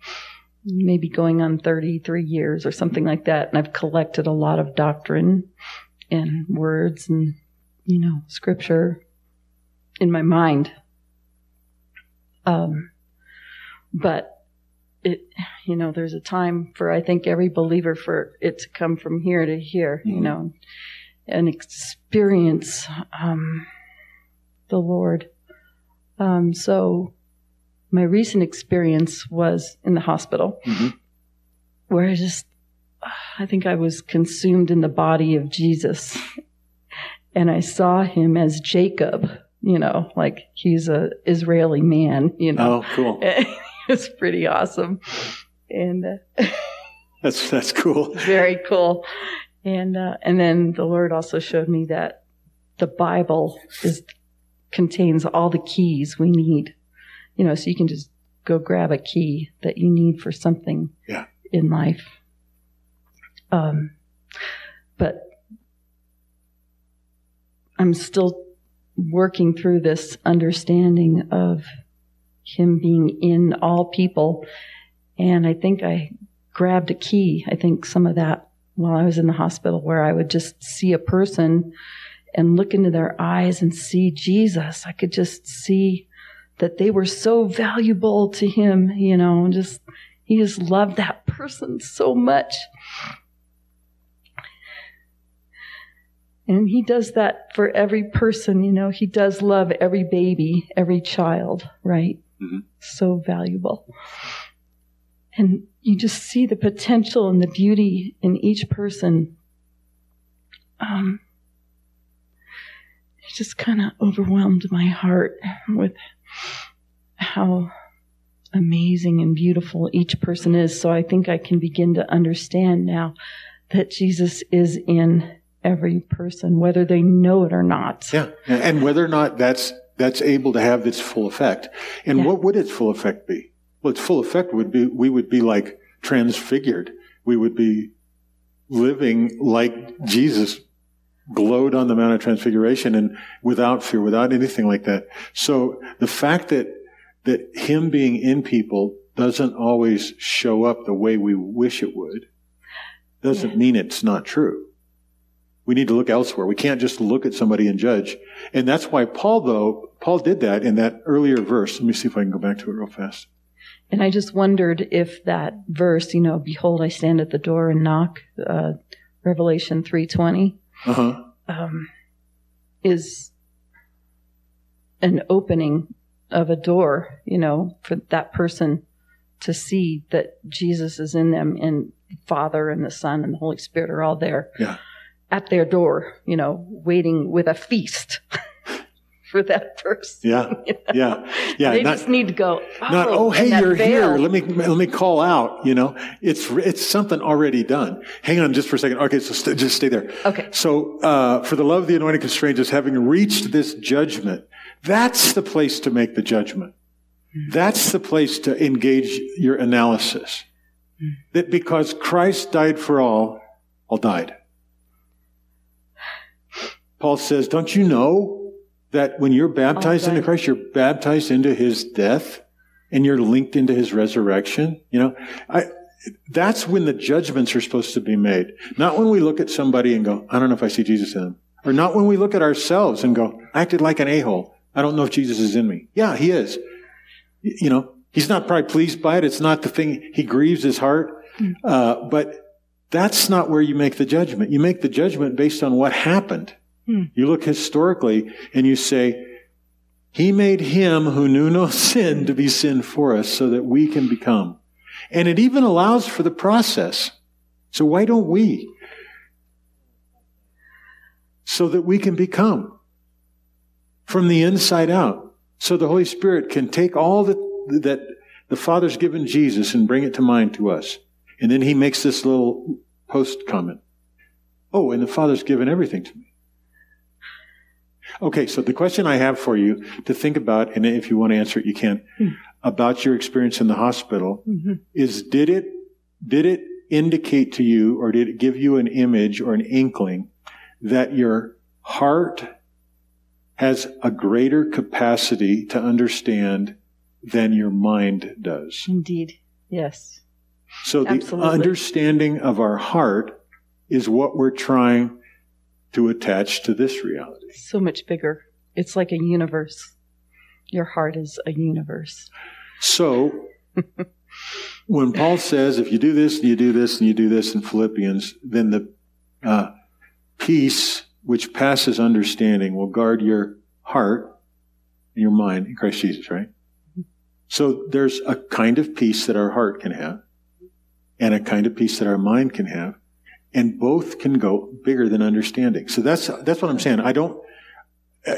maybe going on 33 years or something like that. And I've collected a lot of doctrine and words and, you know, scripture in my mind. Um, but it, you know, there's a time for, I think, every believer for it to come from here to here, mm-hmm. you know, and experience, um, the Lord. Um, so my recent experience was in the hospital mm-hmm. where I just, I think I was consumed in the body of Jesus and I saw him as Jacob, you know, like he's a Israeli man, you know. Oh, cool. it's pretty awesome. And uh, that's, that's cool. Very cool. And, uh, and then the Lord also showed me that the Bible is contains all the keys we need. You know, so you can just go grab a key that you need for something yeah. in life. Um, but I'm still working through this understanding of him being in all people. And I think I grabbed a key. I think some of that while I was in the hospital where I would just see a person and look into their eyes and see Jesus. I could just see that they were so valuable to him, you know, and just, he just loved that person so much. And he does that for every person, you know, he does love every baby, every child, right? Mm-hmm. So valuable. And you just see the potential and the beauty in each person. Um, just kind of overwhelmed my heart with how amazing and beautiful each person is. So I think I can begin to understand now that Jesus is in every person, whether they know it or not. Yeah. And whether or not that's, that's able to have its full effect. And yeah. what would its full effect be? Well, its full effect would be, we would be like transfigured. We would be living like Jesus glowed on the Mount of Transfiguration and without fear, without anything like that. So the fact that, that Him being in people doesn't always show up the way we wish it would doesn't yeah. mean it's not true. We need to look elsewhere. We can't just look at somebody and judge. And that's why Paul, though, Paul did that in that earlier verse. Let me see if I can go back to it real fast. And I just wondered if that verse, you know, behold, I stand at the door and knock, uh, Revelation 320, uh-huh. um, is an opening of a door, you know, for that person to see that Jesus is in them and Father and the Son and the Holy Spirit are all there yeah. at their door, you know, waiting with a feast. for that person. Yeah, you know? yeah, yeah. They not, just need to go. Oh, not oh, hey, you're veil. here. Let me let me call out. You know, it's it's something already done. Hang on just for a second. Okay, so st- just stay there. Okay. So uh, for the love of the anointed constraints, us, having reached this judgment, that's the place to make the judgment. That's the place to engage your analysis. That because Christ died for all, all died. Paul says, don't you know that when you're baptized into Christ, you're baptized into his death and you're linked into his resurrection. You know, I, that's when the judgments are supposed to be made. Not when we look at somebody and go, I don't know if I see Jesus in them. Or not when we look at ourselves and go, I acted like an a-hole. I don't know if Jesus is in me. Yeah, he is. You know, he's not probably pleased by it. It's not the thing. He grieves his heart. Hmm. Uh, but that's not where you make the judgment. You make the judgment based on what happened. Hmm. You look historically and you say, He made him who knew no sin to be sin for us so that we can become. And it even allows for the process. So why don't we? So that we can become from the inside out. So the Holy Spirit can take all that, that The Father's given Jesus and bring it to mind to us. And then he makes this little post comment. Oh, and the Father's given everything to me. Okay, so the question I have for you to think about, and if you want to answer it, you can, mm. about your experience in the hospital mm-hmm. is did it, did it indicate to you or did it give you an image or an inkling that your heart has a greater capacity to understand than your mind does? Indeed, yes. So the Absolutely. understanding of our heart is what we're trying to attach to this reality. So much bigger. It's like a universe. Your heart is a universe. So, when Paul says, if you do this and you do this and you do this in Philippians, then the uh, peace which passes understanding will guard your heart and your mind in Christ Jesus, right? So there's a kind of peace that our heart can have and a kind of peace that our mind can have and both can go bigger than understanding. So that's that's what I'm saying. I don't.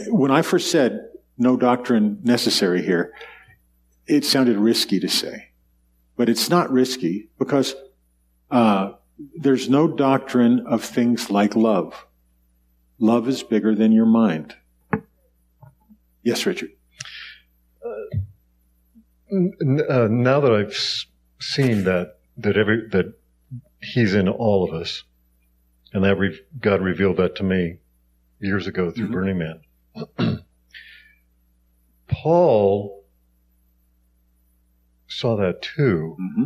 When I first said no doctrine necessary here, it sounded risky to say, but it's not risky because uh, there's no doctrine of things like love. Love is bigger than your mind. Yes, Richard. Uh, uh, now that I've seen that that every that He's in all of us. And that re- God revealed that to me years ago through mm-hmm. Burning Man. Paul saw that too mm-hmm.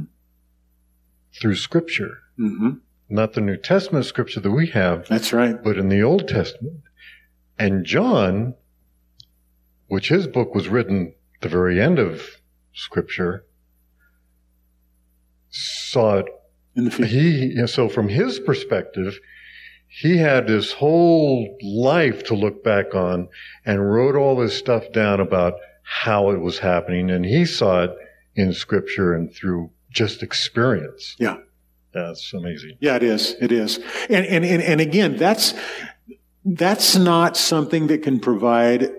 through Scripture. Mm-hmm. Not the New Testament Scripture that we have. That's right. But in the Old Testament. And John, which his book was written the very end of Scripture, saw it in the future. He, so from his perspective, he had this whole life to look back on and wrote all this stuff down about how it was happening. And he saw it in scripture and through just experience. Yeah. That's amazing. Yeah, it is. It is. And, and, and, and again, that's, that's not something that can provide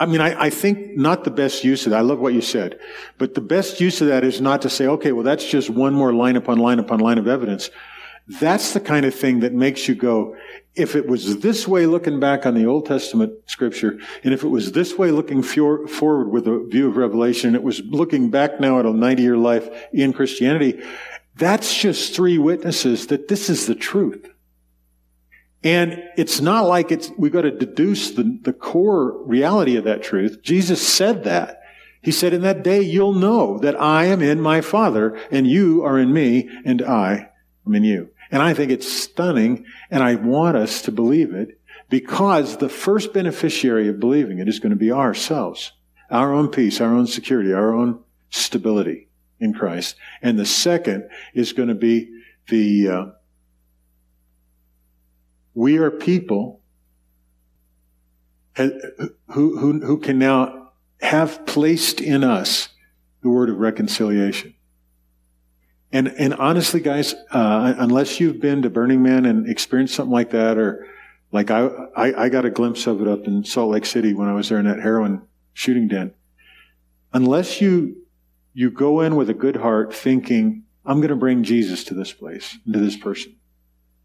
I mean, I, I, think not the best use of that. I love what you said. But the best use of that is not to say, okay, well, that's just one more line upon line upon line of evidence. That's the kind of thing that makes you go, if it was this way looking back on the Old Testament scripture, and if it was this way looking forward with a view of Revelation, and it was looking back now at a 90 year life in Christianity, that's just three witnesses that this is the truth. And it's not like it's, we got to deduce the, the core reality of that truth. Jesus said that. He said, in that day you'll know that I am in my Father and you are in me and I am in you. And I think it's stunning and I want us to believe it because the first beneficiary of believing it is going to be ourselves. Our own peace, our own security, our own stability in Christ. And the second is going to be the, uh, we are people who, who, who can now have placed in us the word of reconciliation. And, and honestly, guys, uh, unless you've been to Burning Man and experienced something like that, or like I, I, I got a glimpse of it up in Salt Lake City when I was there in that heroin shooting den. Unless you, you go in with a good heart thinking, I'm going to bring Jesus to this place, to this person.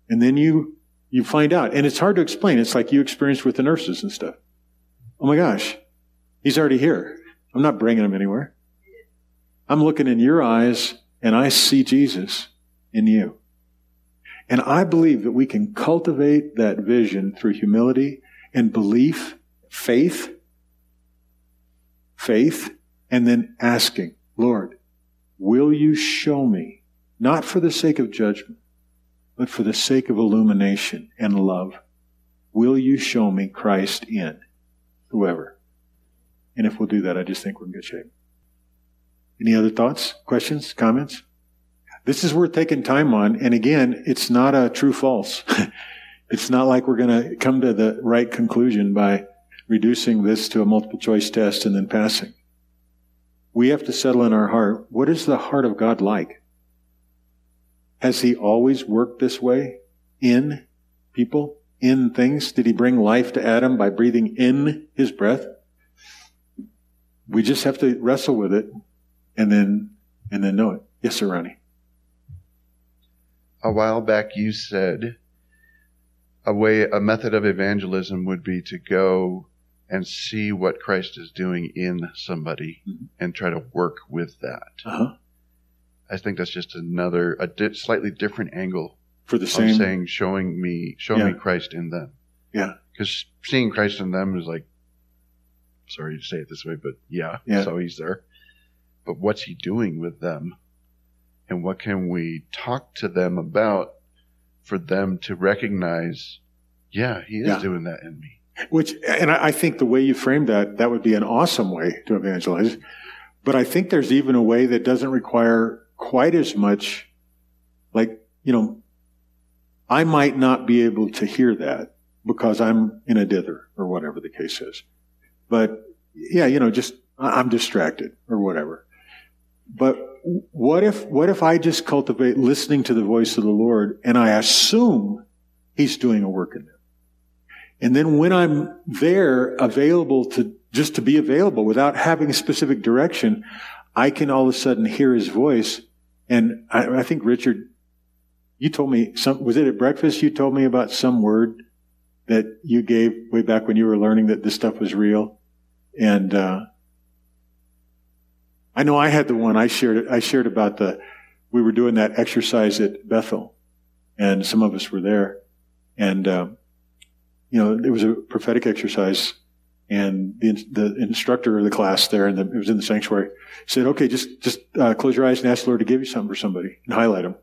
And then you you find out. And it's hard to explain. It's like you experienced with the nurses and stuff. Oh my gosh, he's already here. I'm not bringing him anywhere. I'm looking in your eyes and I see Jesus in you. And I believe that we can cultivate that vision through humility and belief, faith, faith, and then asking, Lord, will you show me, not for the sake of judgment, but for the sake of illumination and love, will you show me Christ in whoever? And if we'll do that, I just think we're in good shape. Any other thoughts, questions, comments? This is worth taking time on. And again, it's not a true false. it's not like we're going to come to the right conclusion by reducing this to a multiple choice test and then passing. We have to settle in our heart. What is the heart of God like? Has he always worked this way in people, in things? Did he bring life to Adam by breathing in his breath? We just have to wrestle with it and then and then know it. Yes, sir, Ronnie. A while back, you said a way, a method of evangelism would be to go and see what Christ is doing in somebody Mhm. and try to work with that. Uh-huh. I think that's just another, a di- slightly different angle For the same. saying, showing me, show Yeah. me Christ in them. Yeah. Because seeing Christ in them is like, sorry to say it this way, but yeah, Yeah. so he's there. But what's he doing with them? And what can we talk to them about for them to recognize, yeah, he is Yeah. doing that in me. Which, and I I think the way you framed that, that would be an awesome way to evangelize. But I think there's even a way that doesn't require quite as much, like, you know, I might not be able to hear that because I'm in a dither or whatever the case is. But yeah, you know, just, I'm distracted or whatever. But what if, what if I just cultivate listening to the voice of the Lord and I assume He's doing a work in them? And then when I'm there, available to just to be available without having a specific direction, I can all of a sudden hear his voice. And I, I think Richard, you told me some, was it at breakfast? You told me about some word that you gave way back when you were learning that this stuff was real. And, uh, I know I had the one I shared. I shared about the, we were doing that exercise at Bethel and some of us were there. And, um, you know, it was a prophetic exercise, and the, the instructor of the class there, and the, it was in the sanctuary, said, "Okay, just just uh, close your eyes and ask the Lord to give you something for somebody, and highlight them."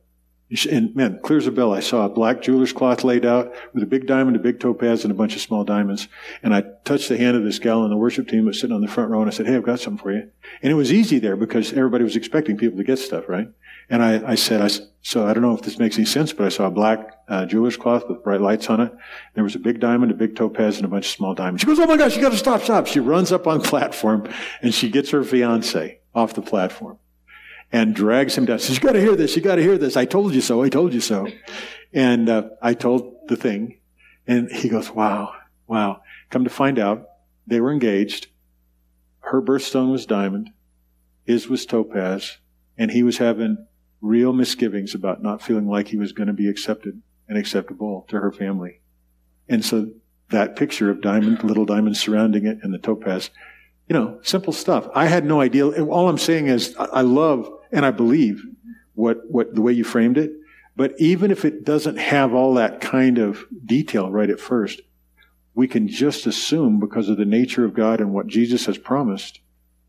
And man, clear as a bell. I saw a black jeweler's cloth laid out with a big diamond, a big topaz, and a bunch of small diamonds. And I touched the hand of this gal on the worship team that was sitting on the front row, and I said, "Hey, I've got something for you." And it was easy there because everybody was expecting people to get stuff, right? And I, I said, I, so I don't know if this makes any sense, but I saw a black uh, jeweler's cloth with bright lights on it. There was a big diamond, a big topaz, and a bunch of small diamonds. She goes, oh my gosh, you got to stop, stop. She runs up on platform and she gets her fiance off the platform and drags him down. She says, you got to hear this. You got to hear this. I told you so. I told you so. And uh, I told the thing, and he goes, wow, wow. Come to find out, they were engaged. Her birthstone was diamond. His was topaz. And he was having real misgivings about not feeling like he was going to be accepted and acceptable to her family. And so that picture of diamond, little diamonds surrounding it and the topaz, you know, simple stuff. I had no idea. All I'm saying is I love and I believe what, what, the way you framed it. But even if it doesn't have all that kind of detail right at first, we can just assume because of the nature of God and what Jesus has promised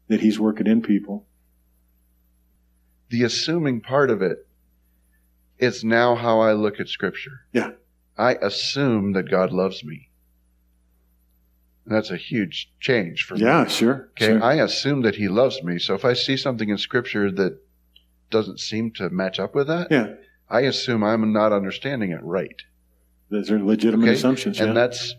that he's working in people. The assuming part of it is now how I look at Scripture. Yeah. I assume that God loves me. And that's a huge change for me. Yeah, sure. Okay, sure. I assume that he loves me. So if I see something in scripture that doesn't seem to match up with that, yeah. I assume I'm not understanding it right. Those are legitimate Okay? assumptions. And yeah. that's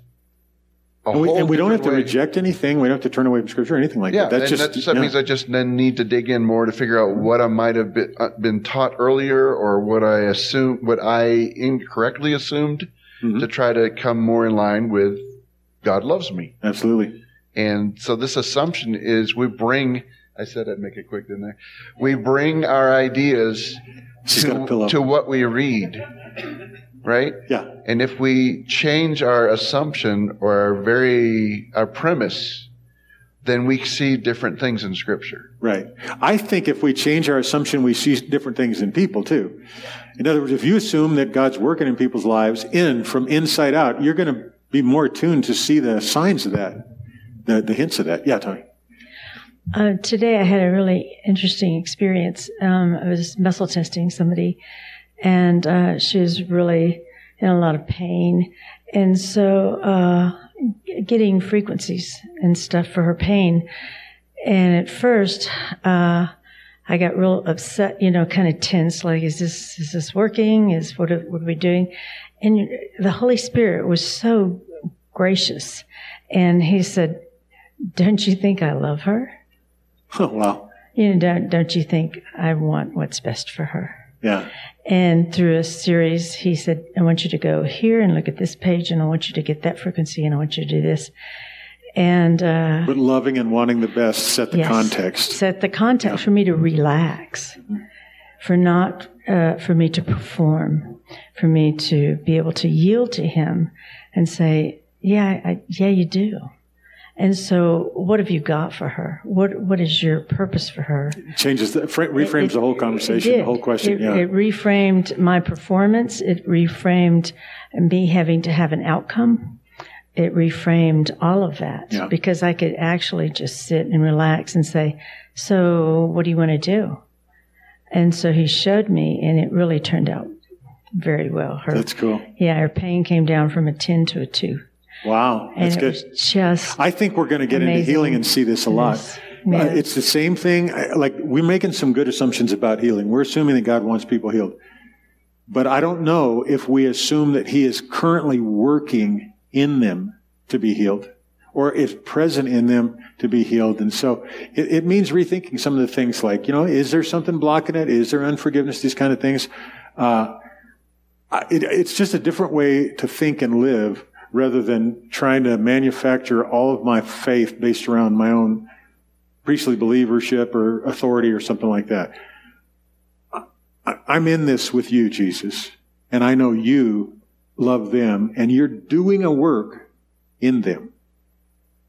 and we, and we don't have to way- reject anything. We don't have to turn away from scripture or anything like Yeah, that. That's just that, that means I just then need to dig in more to figure out what I might have been, uh, been taught earlier or what I assume, what I incorrectly assumed Mhm. to try to come more in line with God loves me. absolutely. And so this assumption is we bring, I said I'd make it quick, didn't I? We bring our ideas She's got a to, to what we read, right? Yeah, And if we change our assumption or our very, our premise, then we see different things in scripture. right. I think if we change our assumption, we see different things in people too. In other words, if you assume that God's working in people's lives in from inside out, you're going to be more attuned to see the signs of that, the, the hints of that. Yeah, Tony. Uh, today I had a really interesting experience. Um, I was muscle testing somebody, and uh, she was really in a lot of pain, and so uh, getting frequencies and stuff for her pain. And at first, uh, I got real upset, you know, kind of tense. Like, is this is this working? Is what are, what are we doing? And the Holy Spirit was so gracious, and He said, "Don't you think I love her?" Oh, wow. You know, don't, don't you think I want what's best for her? Yeah. And through a series, he said, I want you to go here and look at this page, and I want you to get that frequency, and I want you to do this. And uh, But loving and wanting the best set the Yes. context. set the context for me to relax, for not uh, for me to perform, for me to be able to yield to Him and say, "Yeah, I, yeah, you do." And so, what have you got for her? What What is your purpose for her? Changes the, fra- reframes It- the whole conversation, the whole question. It, yeah. it reframed my performance. It reframed me having to have an outcome. It reframed all of that Yeah. because I could actually just sit and relax and say, "So, what do you want to do?" And so he showed me, and it really turned out very well. Her, That's cool. yeah, her pain came down from a ten to a two, Wow. That's good. just I think we're going to get into healing and see this a lot. Yes. Uh, it's the same thing. Like we're making some good assumptions about healing. We're assuming that God wants people healed. But I don't know if we assume that He is currently working in them to be healed or is present in them to be healed. And so it, it means rethinking some of the things like, you know, is there something blocking it? Is there unforgiveness? These kind of things. Uh, it, it's just a different way to think and live rather than trying to manufacture all of my faith based around my own priestly believership or authority or something like that. I'm in this with you, Jesus, and I know you love them and you're doing a work in them.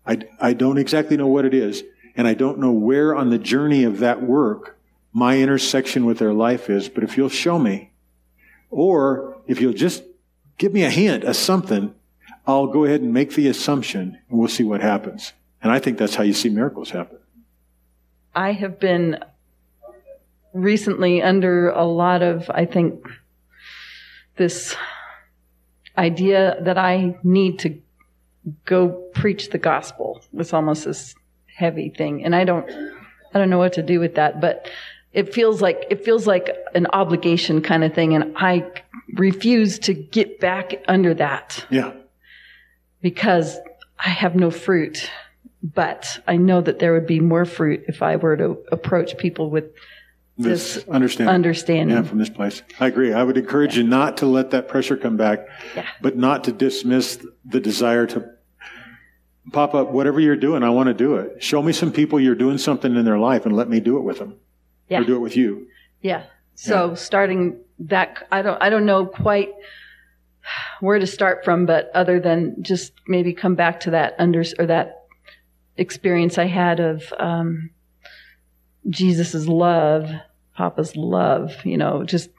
I, I don't exactly know what it is, and I don't know where on the journey of that work my intersection with their life is, but if you'll show me, or if you'll just give me a hint, a something, I'll go ahead and make the assumption and we'll see what happens. And I think that's how you see miracles happen. I have been recently under a lot of, I think, this idea that I need to go preach the gospel. It's almost this heavy thing. And I don't, I don't know what to do with that, but it feels like, it feels like an obligation kind of thing. And I refuse to get back under that Yeah. Because I have no fruit. But I know that there would be more fruit if I were to approach people with This, This understanding. understanding. Yeah, from this place. I agree. I would encourage you not to let that pressure come back, Yeah. but not to dismiss the desire to pop up whatever you're doing. I want to do it. Show me some people you're doing something in their life and let me do it with them Yeah. or do it with you. Yeah. So starting that, I don't, I don't know quite where to start from, but other than just maybe come back to that under or that experience I had of um, Jesus's love, Papa's love. You know, just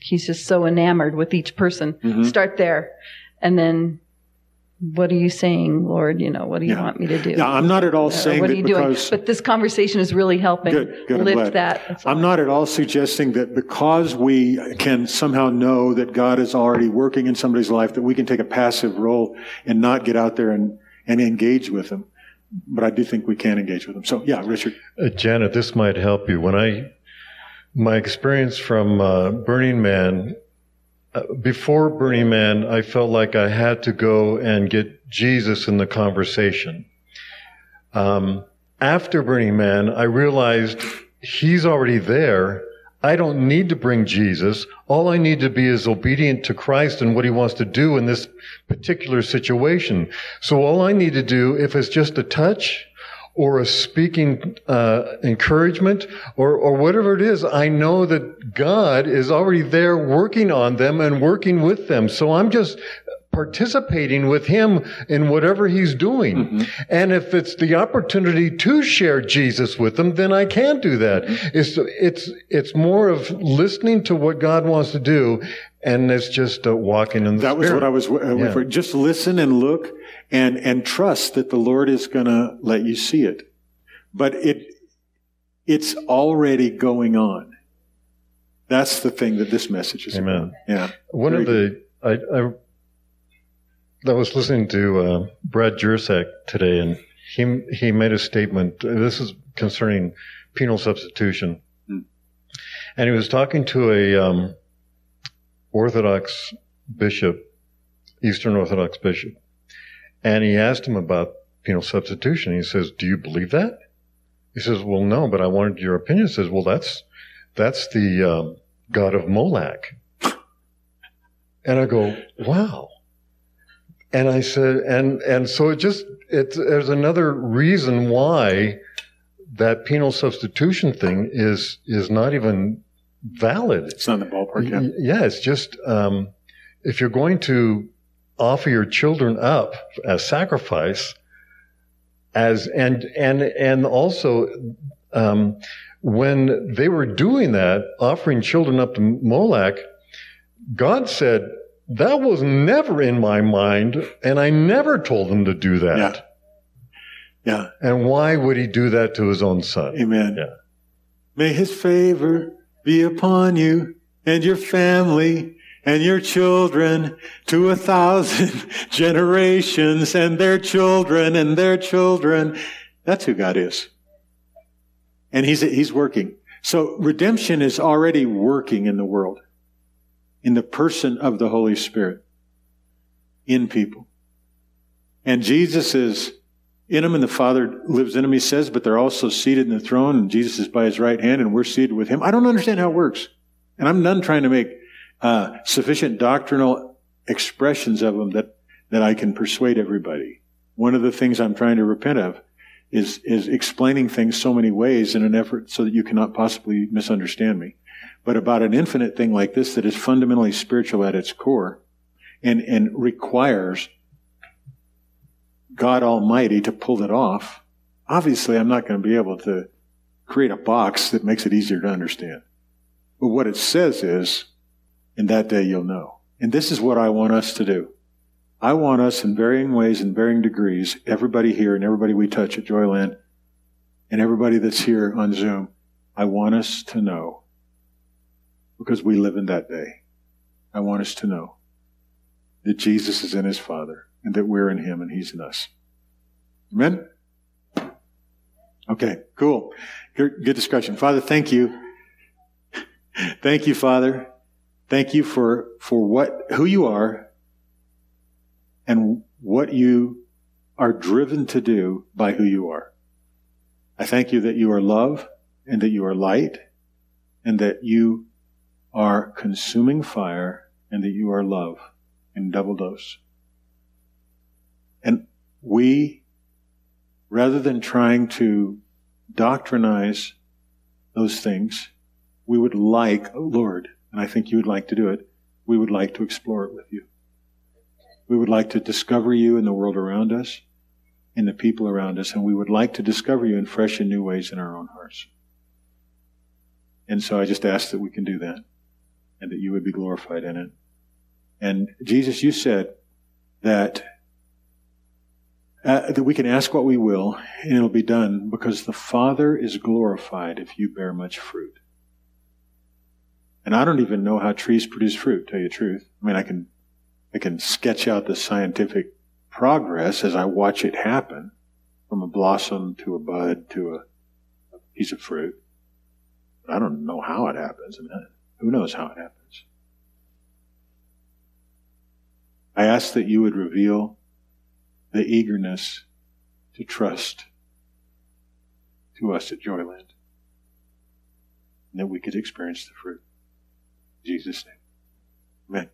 he's just so enamored with each person. Mhm. Start there, and then. What are you saying, Lord? You know, what do you Yeah. want me to do? Yeah, I'm not at all Or saying what are that you doing? But this conversation is really helping Good, good, I'm lift glad. that. I'm not at all suggesting that because we can somehow know that God is already working in somebody's life, that we can take a passive role and not get out there and, and engage with them. But I do think we can engage with them. So, yeah, Richard. Uh, Janet, this might help you. When I, my experience from uh, Burning Man, before Burning Man, I felt like I had to go and get Jesus in the conversation. Um, after Burning Man, I realized he's already there. I don't need to bring Jesus. All I need to be is obedient to Christ and what he wants to do in this particular situation. So all I need to do, if it's just a touch or a speaking uh, encouragement or, or whatever it is, I know that God is already there working on them and working with them. So I'm just participating with him in whatever he's doing. And if it's the opportunity to share Jesus with them, then I can do that. It's, it's, it's more of listening to what God wants to do and it's just uh, walking in the That was what I was uh, Yeah. for. Just listen and look and, and trust that the Lord is going to let you see it. But it, it's already going on. That's the thing that this message is Amen. about. Yeah. One of the I, I I was listening to uh, Brad Jersak today, and he he made a statement. This is concerning penal substitution, Hmm. and he was talking to a um, Orthodox bishop, Eastern Orthodox bishop, and he asked him about penal substitution. He says, "Do you believe that?" He says, "Well, no, but I wanted your opinion." He says, "Well, that's that's the um, god of Moloch." And I go, wow. And I said, and, and so it just, it's there's another reason why that penal substitution thing is is not even valid. It's not in the ballpark yet. Yeah, it's just um, if you're going to offer your children up as sacrifice, as and and and also um, when they were doing that, offering children up to Molech, God said that was never in my mind, and I never told them to do that. Yeah. Yeah. And why would he do that to his own son? Amen. Yeah. May his favor be upon you and your family and your children to a thousand generations and their children and their children. That's who God is. And he's, he's working. So redemption is already working in the world, in the person of the Holy Spirit, in people. And Jesus is in them and the Father lives in them, he says, but they're also seated in the throne and Jesus is by his right hand and we're seated with him. I don't understand how it works. And I'm done trying to make uh, sufficient doctrinal expressions of them that, that I can persuade everybody. One of the things I'm trying to repent of is, is explaining things so many ways in an effort so that you cannot possibly misunderstand me. But about an infinite thing like this that is fundamentally spiritual at its core and, and requires God Almighty to pull it off, obviously I'm not going to be able to create a box that makes it easier to understand. But what it says is, in that day you'll know. And this is what I want us to do. I want us in varying ways and varying degrees, everybody here and everybody we touch at Joyland, and everybody that's here on Zoom, I want us to know, because we live in that day, I want us to know that Jesus is in his Father and that we're in him and he's in us. Amen? Okay, cool. Good, discussion. Father, thank you. Thank you, Father. Thank you for, for what, who you are and what you are driven to do by who you are. I thank you that you are love and that you are light and that you are consuming fire and that you are love in double dose. And we, rather than trying to doctrinize those things, we would like, oh Lord, and I think you would like to do it, we would like to explore it with you. We would like to discover you in the world around us, in the people around us, and we would like to discover you in fresh and new ways in our own hearts. And so I just ask that we can do that, and that you would be glorified in it. And Jesus, you said that uh, that we can ask what we will, and it'll be done because the Father is glorified if you bear much fruit. And I don't even know how trees produce fruit, tell you the truth. I mean, I can, I can sketch out the scientific progress as I watch it happen from a blossom to a bud to a, piece of fruit. But I don't know how it happens. I mean, who knows how it happens? I ask that you would reveal the eagerness to trust to us at Joyland. And that we could experience the fruit. Jesus' name. Amen.